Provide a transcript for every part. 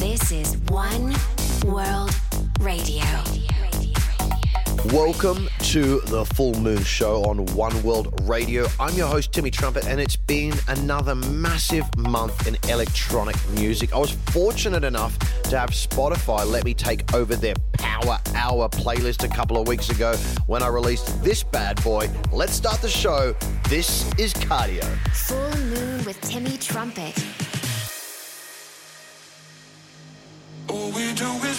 This is One World Radio. Welcome to the Full Moon Show on One World Radio. I'm your host, Timmy Trumpet, and it's been another massive month in electronic music. I was fortunate enough to have Spotify let me take over their Power Hour playlist a couple of weeks ago when I released this bad boy. Let's start the show. This is Cardio. Full Moon with Timmy Trumpet. Do is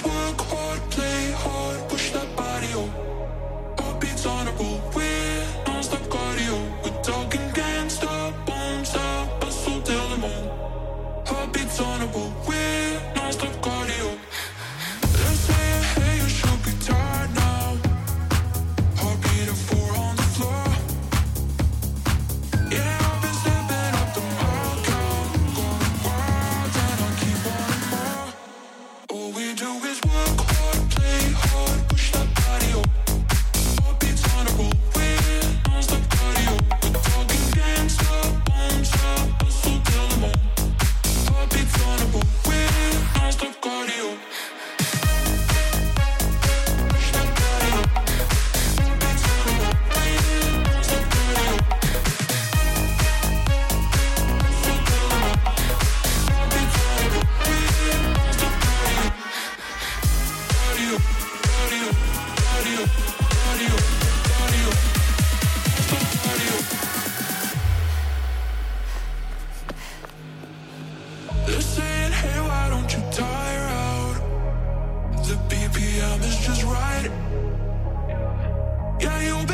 you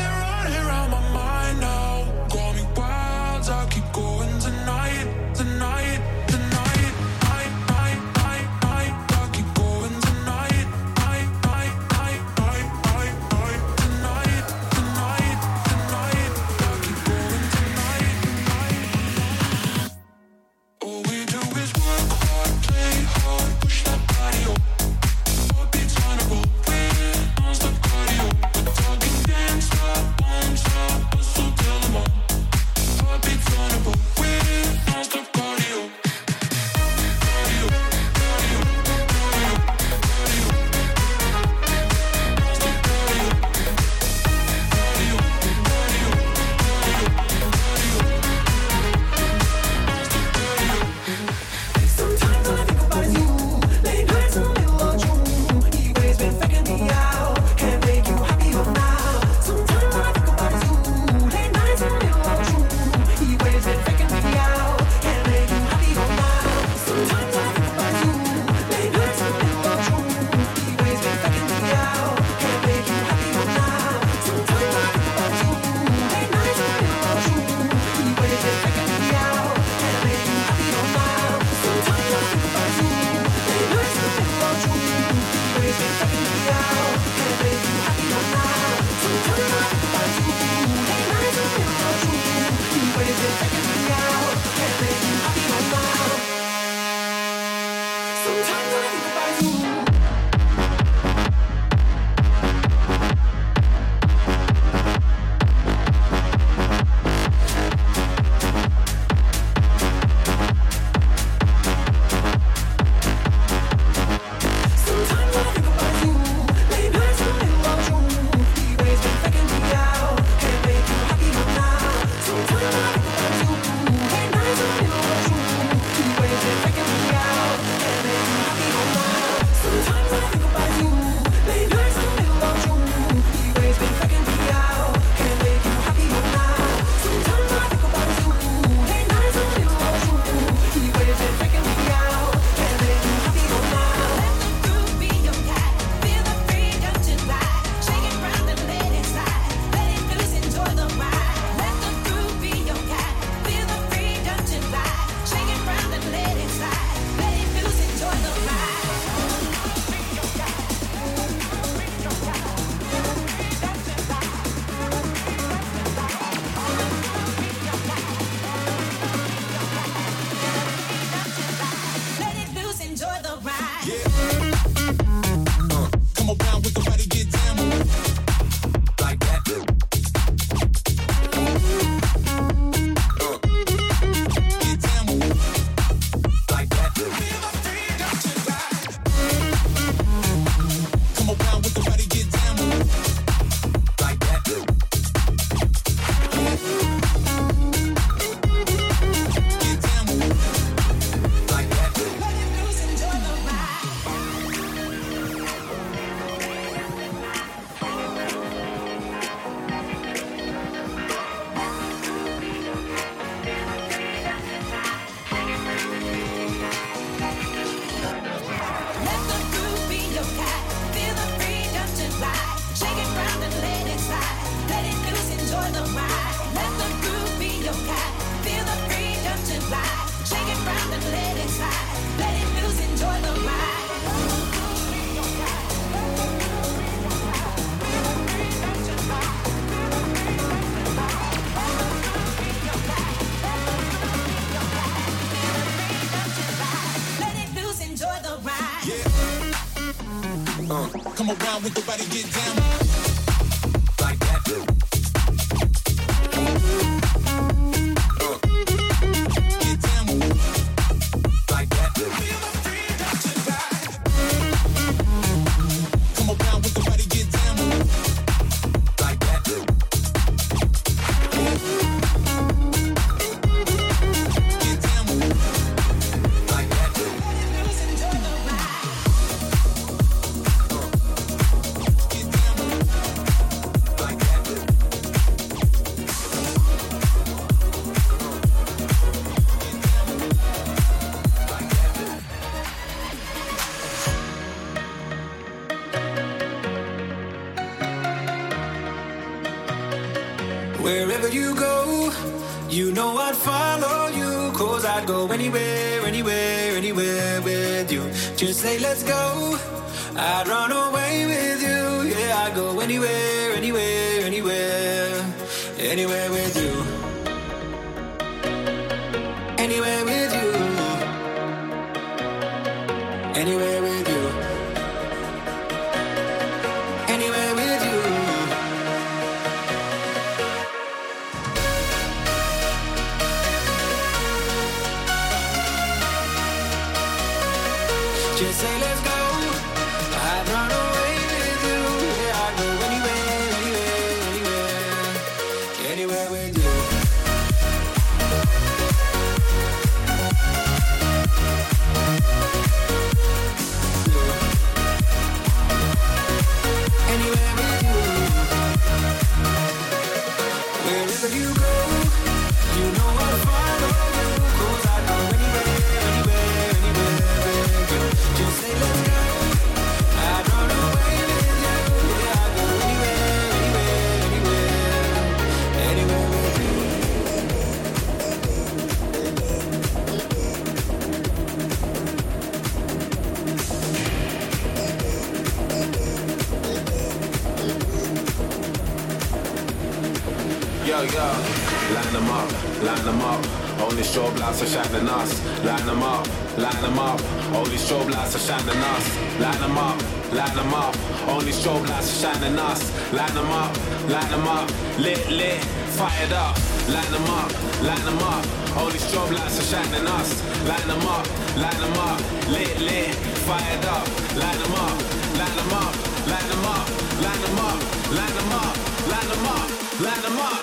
Come around with body, get down. Just say let's go. Them up, line them up. Only strobe lights are shining us. Line them up, line them up. Only strobe lights are shining us. Line them up, line them up. Only strobe lights are shining us. Line them up, line them up. Lit, lit, fired up. Line them up, line them up. Only strobe lights are shining us. Line them up, line them up. Lit, lit, fired up. Line them up, line them up, line them up, line them up, line them up, line them up, line them up.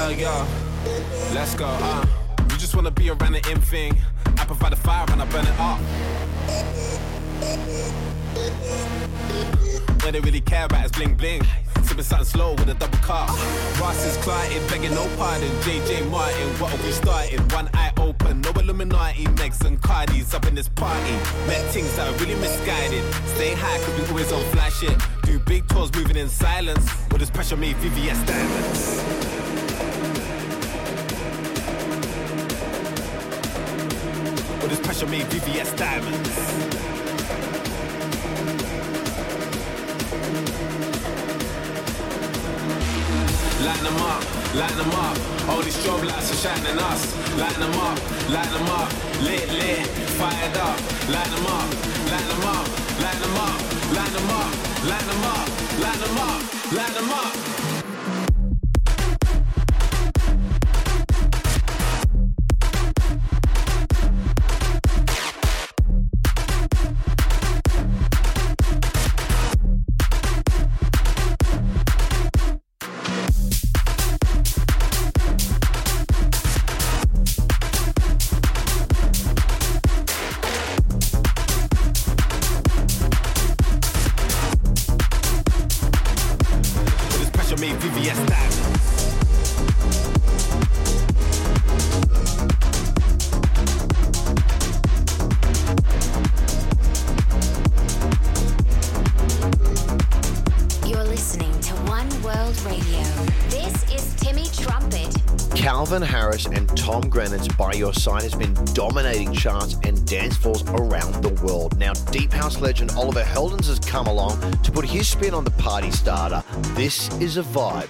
Yo, yo, let's go, uh. You just wanna be around the in thing. I provide the fire and I burn it up. What they really care about is bling bling. Sipping something slow with a double cup. Ross is clotted, begging no pardon. JJ Martin, what have we started? One eye open, no Illuminati. Megs and Cardis up in this party. Met things that are really misguided. Stay high, cause we always on fly shit. Do big tours moving in silence. With this pressure made VVS diamonds. Pressure made VVS diamonds. Line them up, line them up. Only strobe lights are shining us. Line them up, line them up. Lit, lit, fired up. Line them up, line them up, line them up, line them up, line them up, line them up, line them up. Your Side has been dominating charts and dance floors around the world. Now, Deep House legend Oliver Heldens has come along to put his spin on the party starter. This is a vibe.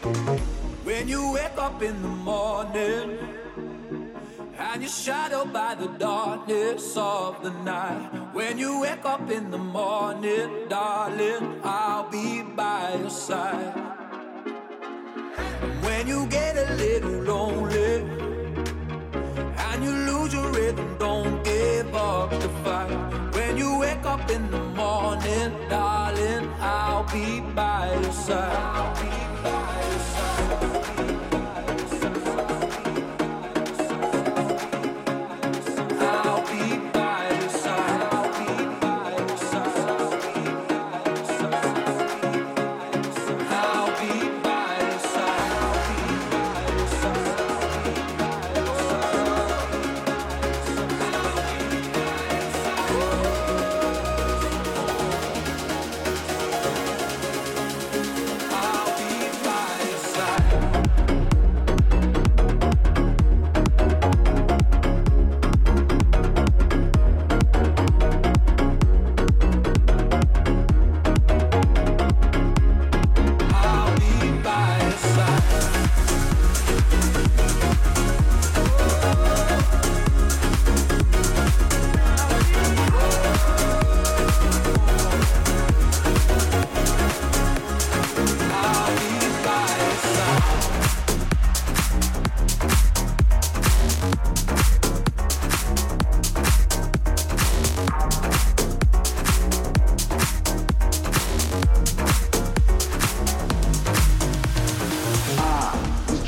When you wake up in the morning and you're shadowed by the darkness of the night. When you wake up in the morning, darling, I'll be by your side. When you get a little lonely, when you lose your rhythm, don't give up the fight. When you wake up in the morning, darling, I'll be by your side.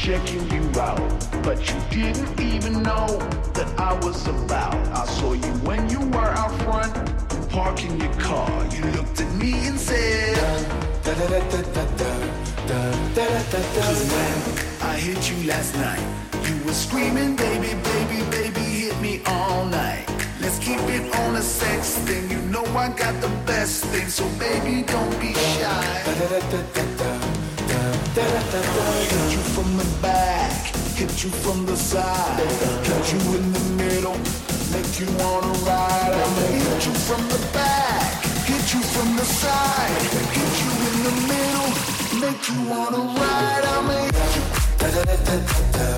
checking you out, but you didn't even know that I was about. I saw you when you were out front, parking your car. You looked at me and said, da, da, da, da, da, da, da, da, da, Cause when I hit you last night, you were screaming, baby, baby, baby, hit me all night. Let's keep it on a sex thing. You know I got the best thing, so baby, don't be shy. Da, da, da, da, da, da. Hit you from the back, hit you from the side, hit you in the middle, make you wanna ride. I'ma hit you from the back, hit you from the side, hit you in the middle, make you wanna ride. I'ma hit you. Da da da da da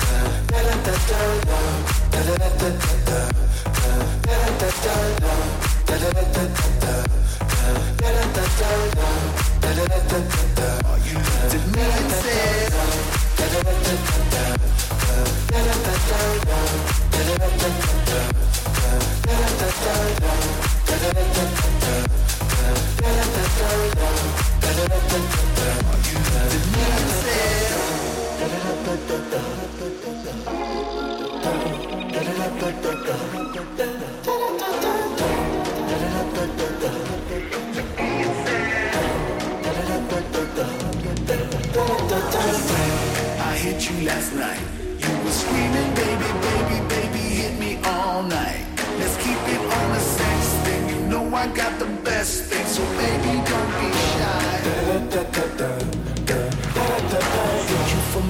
da da da da da da da da da da da da da da da da da da I hit you last night. You were screaming, baby, baby, baby, hit me all night. Let's keep it on the sex. You know I got the best thing, so baby, don't be shy.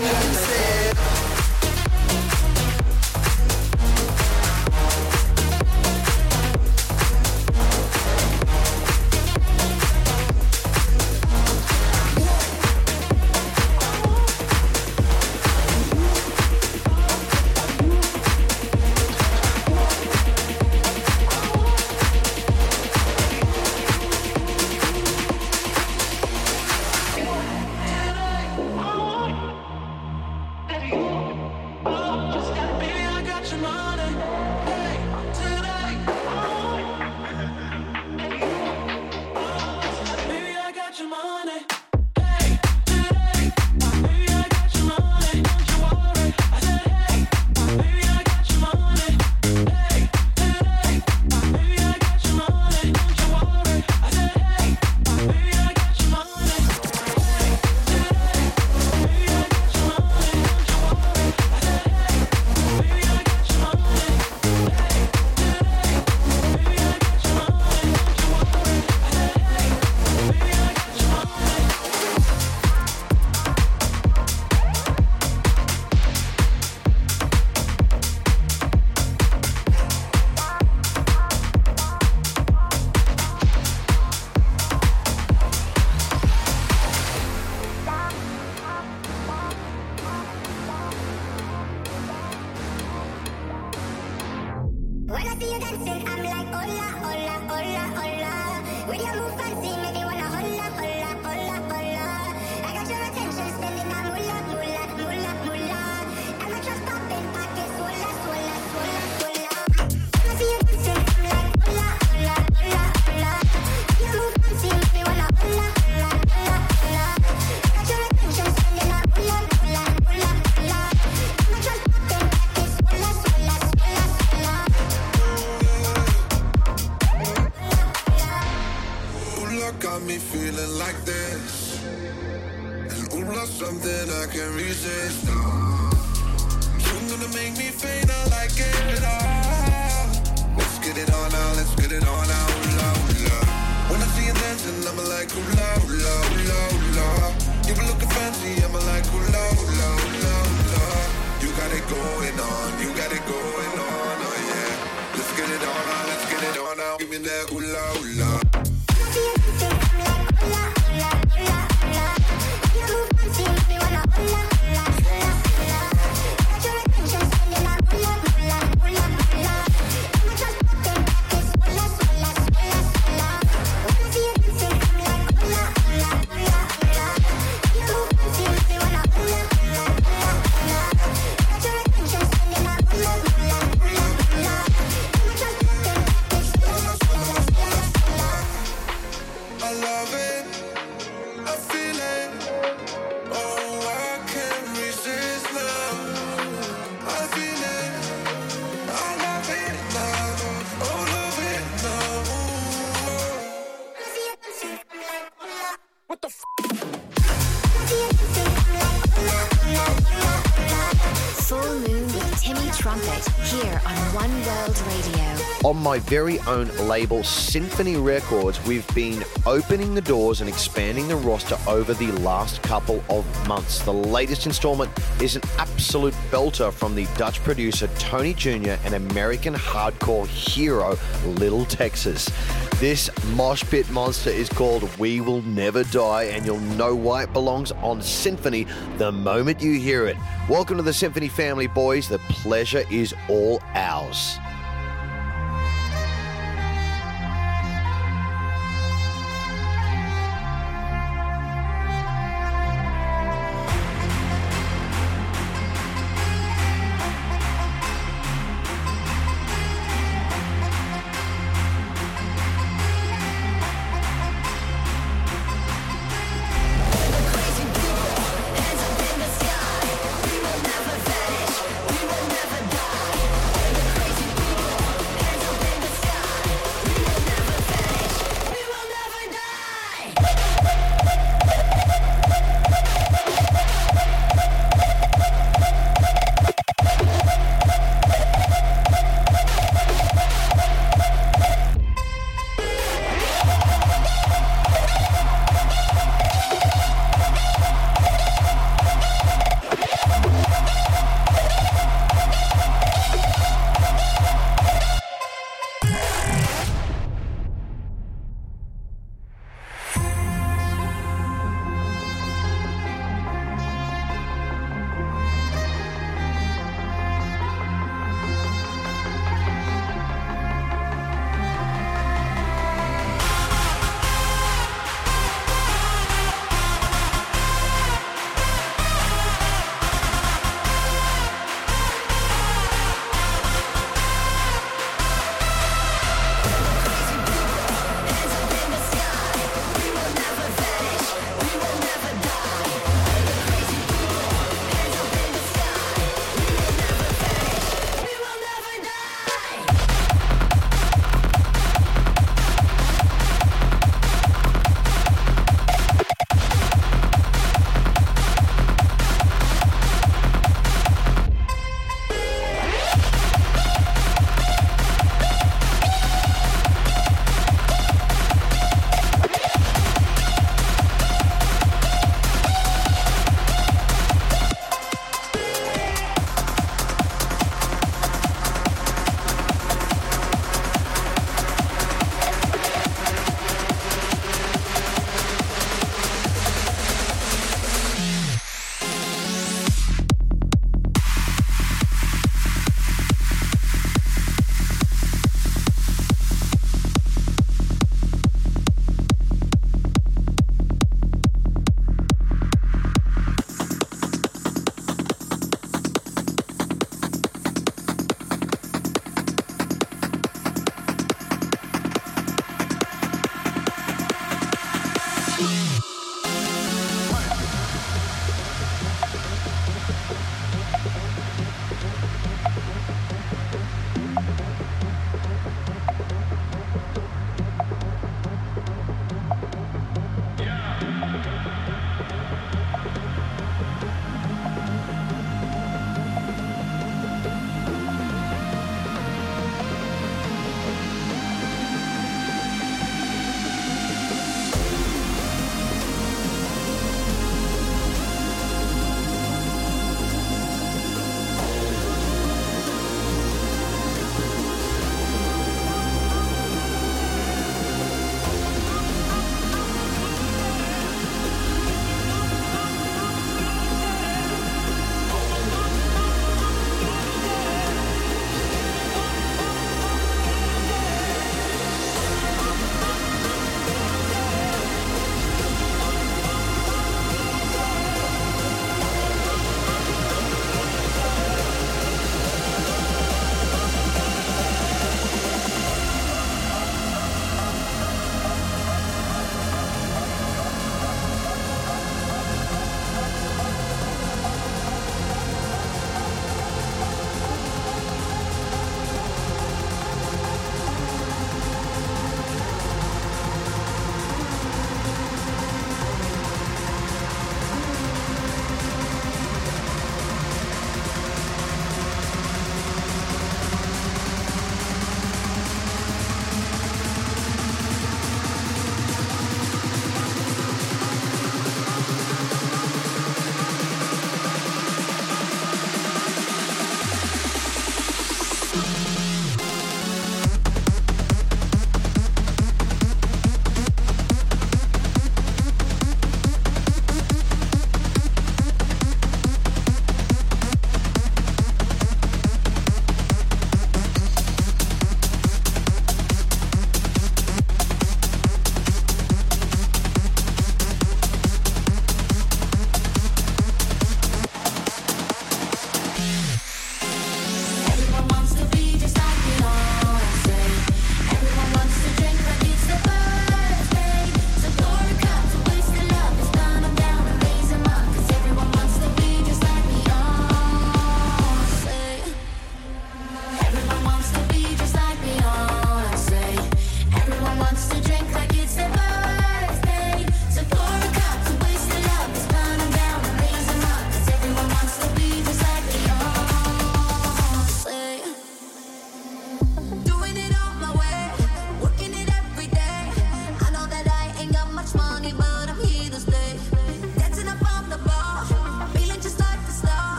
Music open my very own label, Sinphony Records, we've been opening the doors and expanding the roster over the last couple of months. The latest installment is an absolute belter from the Dutch producer Tony Junior and American hardcore hero Lil Texas. This mosh pit monster is called We Will Never Die, and you'll know why it belongs on Sinphony the moment you hear it. Welcome to the Sinphony family, boys. The pleasure is all ours.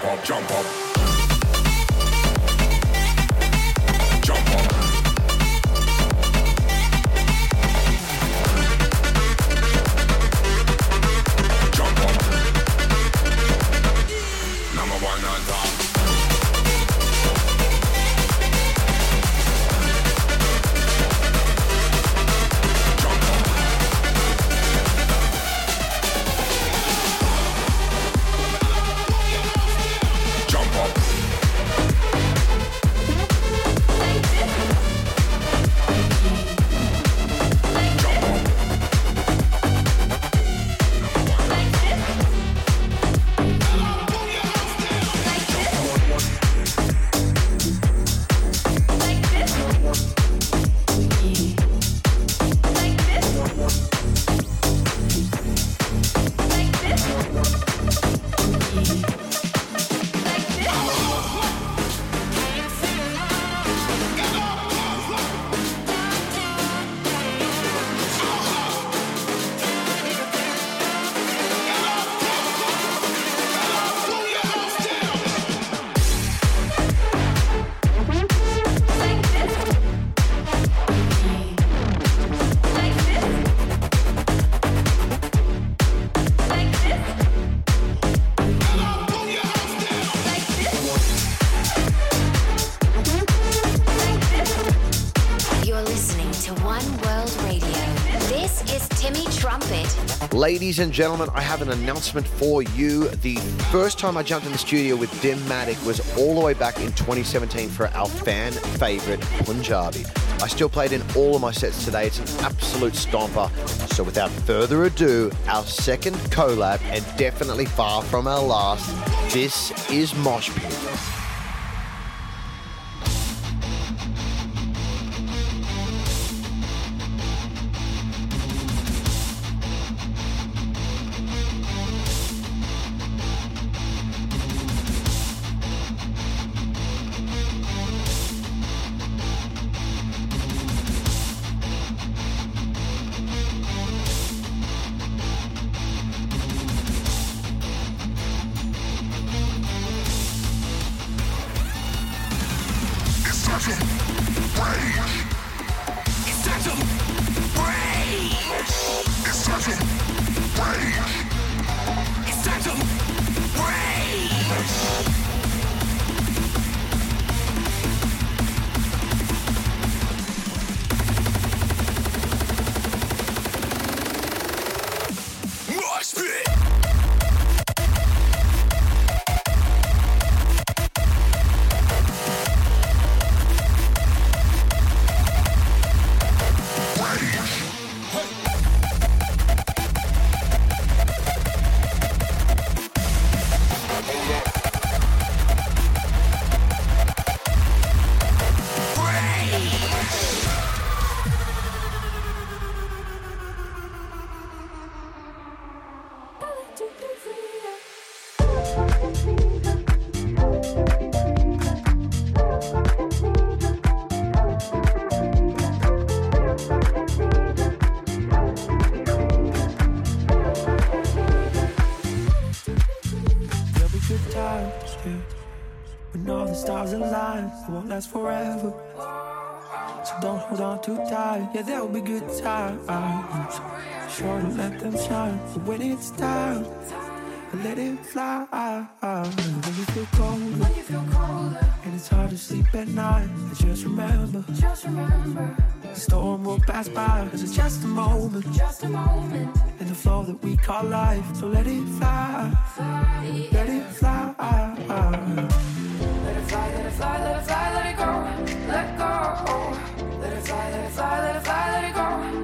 Jump Ladies and gentlemen, I have an announcement for you. The first time I jumped in the studio with Dimatik was all the way back in 2017 for our fan favorite Punjabi. I still played in all of my sets today. It's an absolute stomper. So without further ado, our second collab and definitely far from our last, this is Mosh Pit. Last forever. So don't hold on too tight. Yeah, there'll be good times. Sure to let them shine. But when it's time, let it fly. When you feel cold, when you feel colder, and it's hard to sleep at night. Just remember, just remember, the storm will pass by. Cause it's just a moment, just a moment. In the flow that we call life. So let it fly, fly. let it fly. Let it fly, let it fly, let it fly, let it go, let go. Let it fly, let it fly, let it fly, let it go,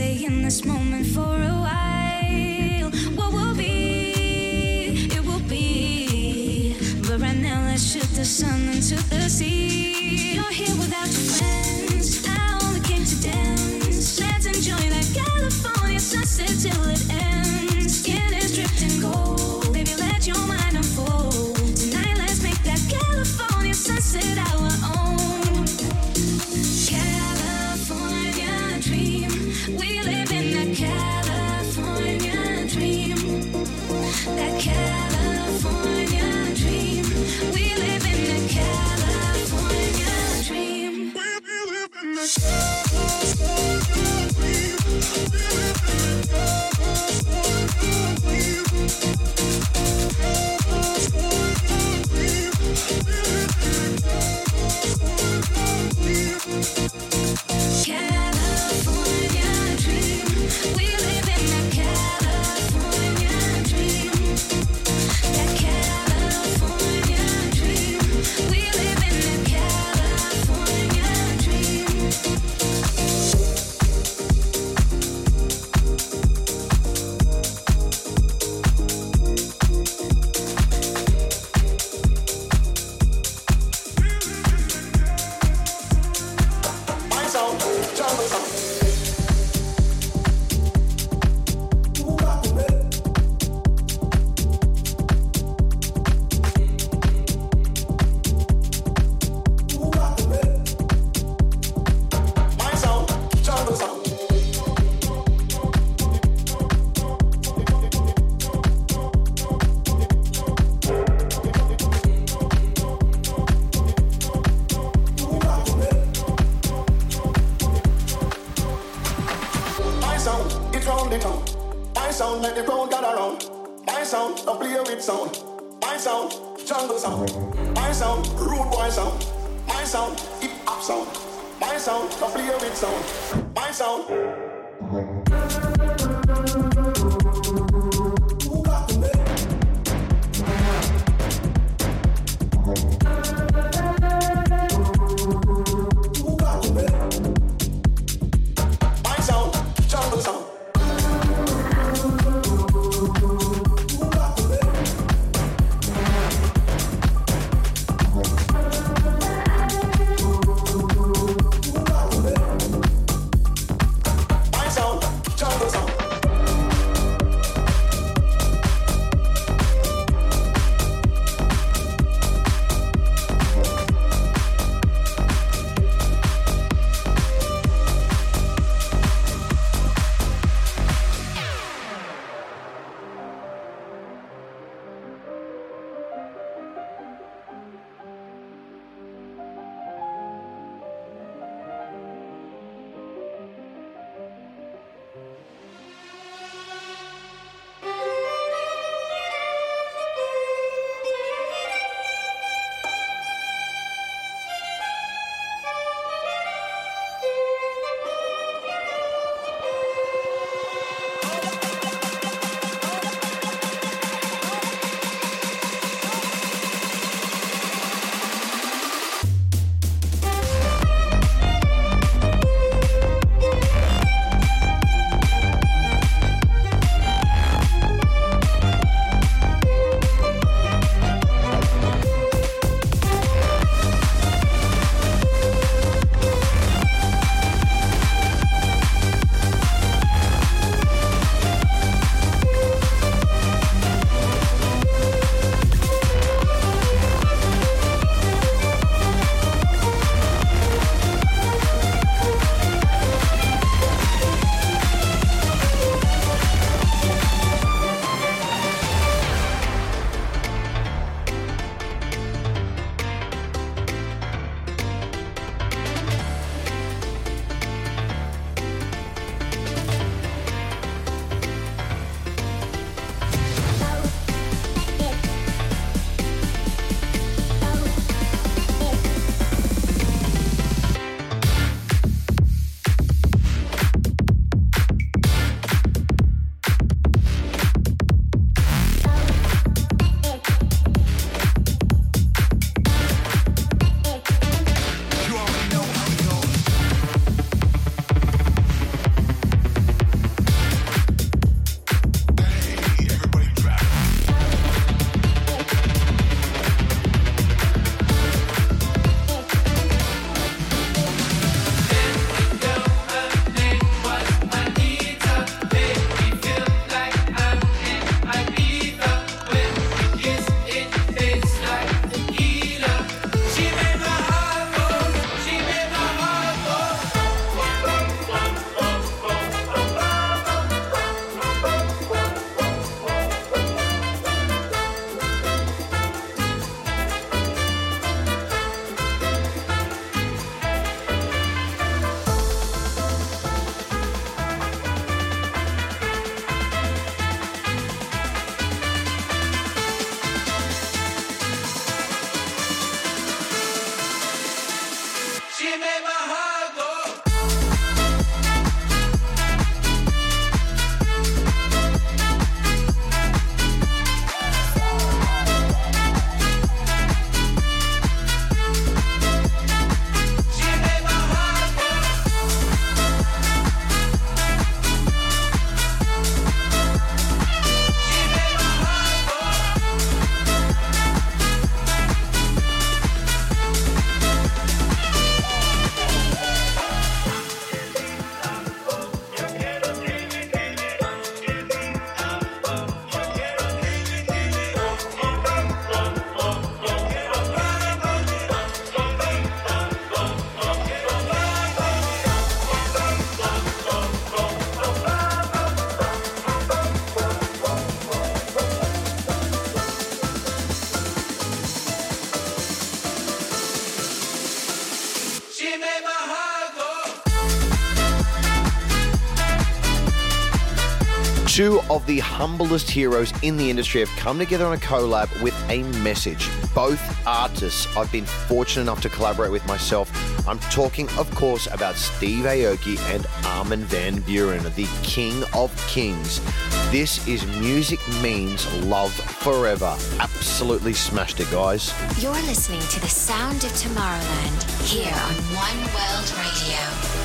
stay in this moment for a while. What will be, it will be. But right now, let's shoot the sun into Two of the humblest heroes in the industry have come together on a collab with a message. Both artists I've been fortunate enough to collaborate with myself. I'm talking, of course, about Steve Aoki and Armin van Buuren, the King of Kings. This is Music Means Love Forever. Absolutely smashed it, guys. You're listening to the sound of Tomorrowland here on One World Radio.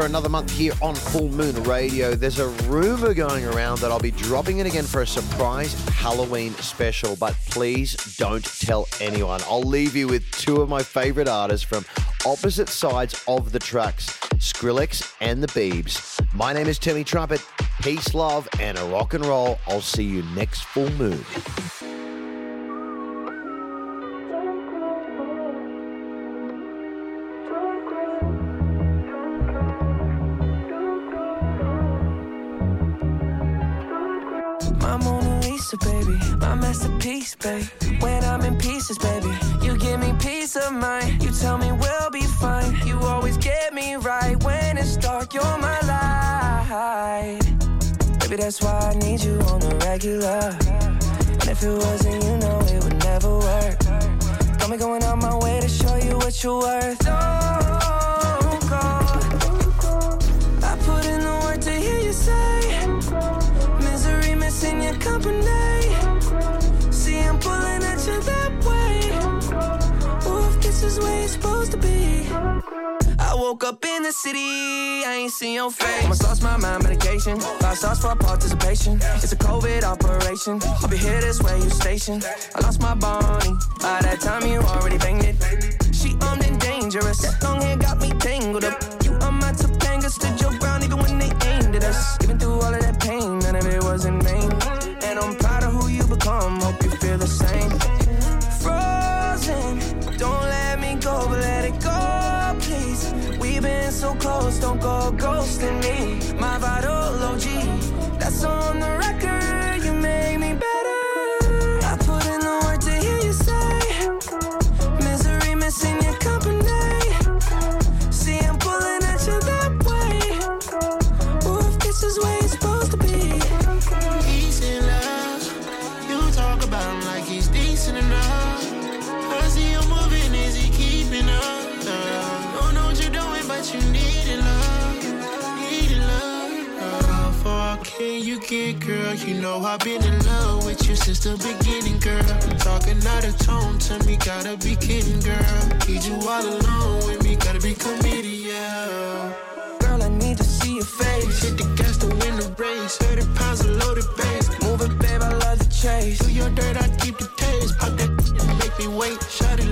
For another month here on Full Moon Radio. There's a rumor going around that I'll be dropping it again for a surprise Halloween special, but please don't tell anyone. I'll leave you with two of my favorite artists from opposite sides of the tracks Skrillex and the Beebs. My name is Timmy Trumpet. Peace, love, and a rock and roll. I'll see you next full moon. Masterpiece, babe. When I'm in pieces, baby, you give me peace of mind. You tell me we'll be fine. You always get me right when it's dark. You're my light. Baby, that's why I need you on the regular. And if it wasn't, you know it would never work. Got me going out my way to show you what you're worth. Don't go. I put in the work to hear you say, misery missing your company. Woke up in the city, I ain't seen your face. Almost lost my mind, medication. Five stars for participation. It's a COVID operation. I'll be here this way, you stationed. I lost my Bonnie. By that time, you already banged it. She armed and dangerous. Long hair got me tangled up. You on my Topanga, stood your ground even when they go ghosting You know I've been in love with you since the beginning, girl. Talking out of tone to me, gotta be kidding, girl. Need you all alone with me, gotta be committed, yeah. Girl, I need to see your face. Hit the gas to win the race. 30 pounds of loaded bass. Move it, babe, I love the chase. Do your dirt, I keep the taste. Pop that make me wait. Shut it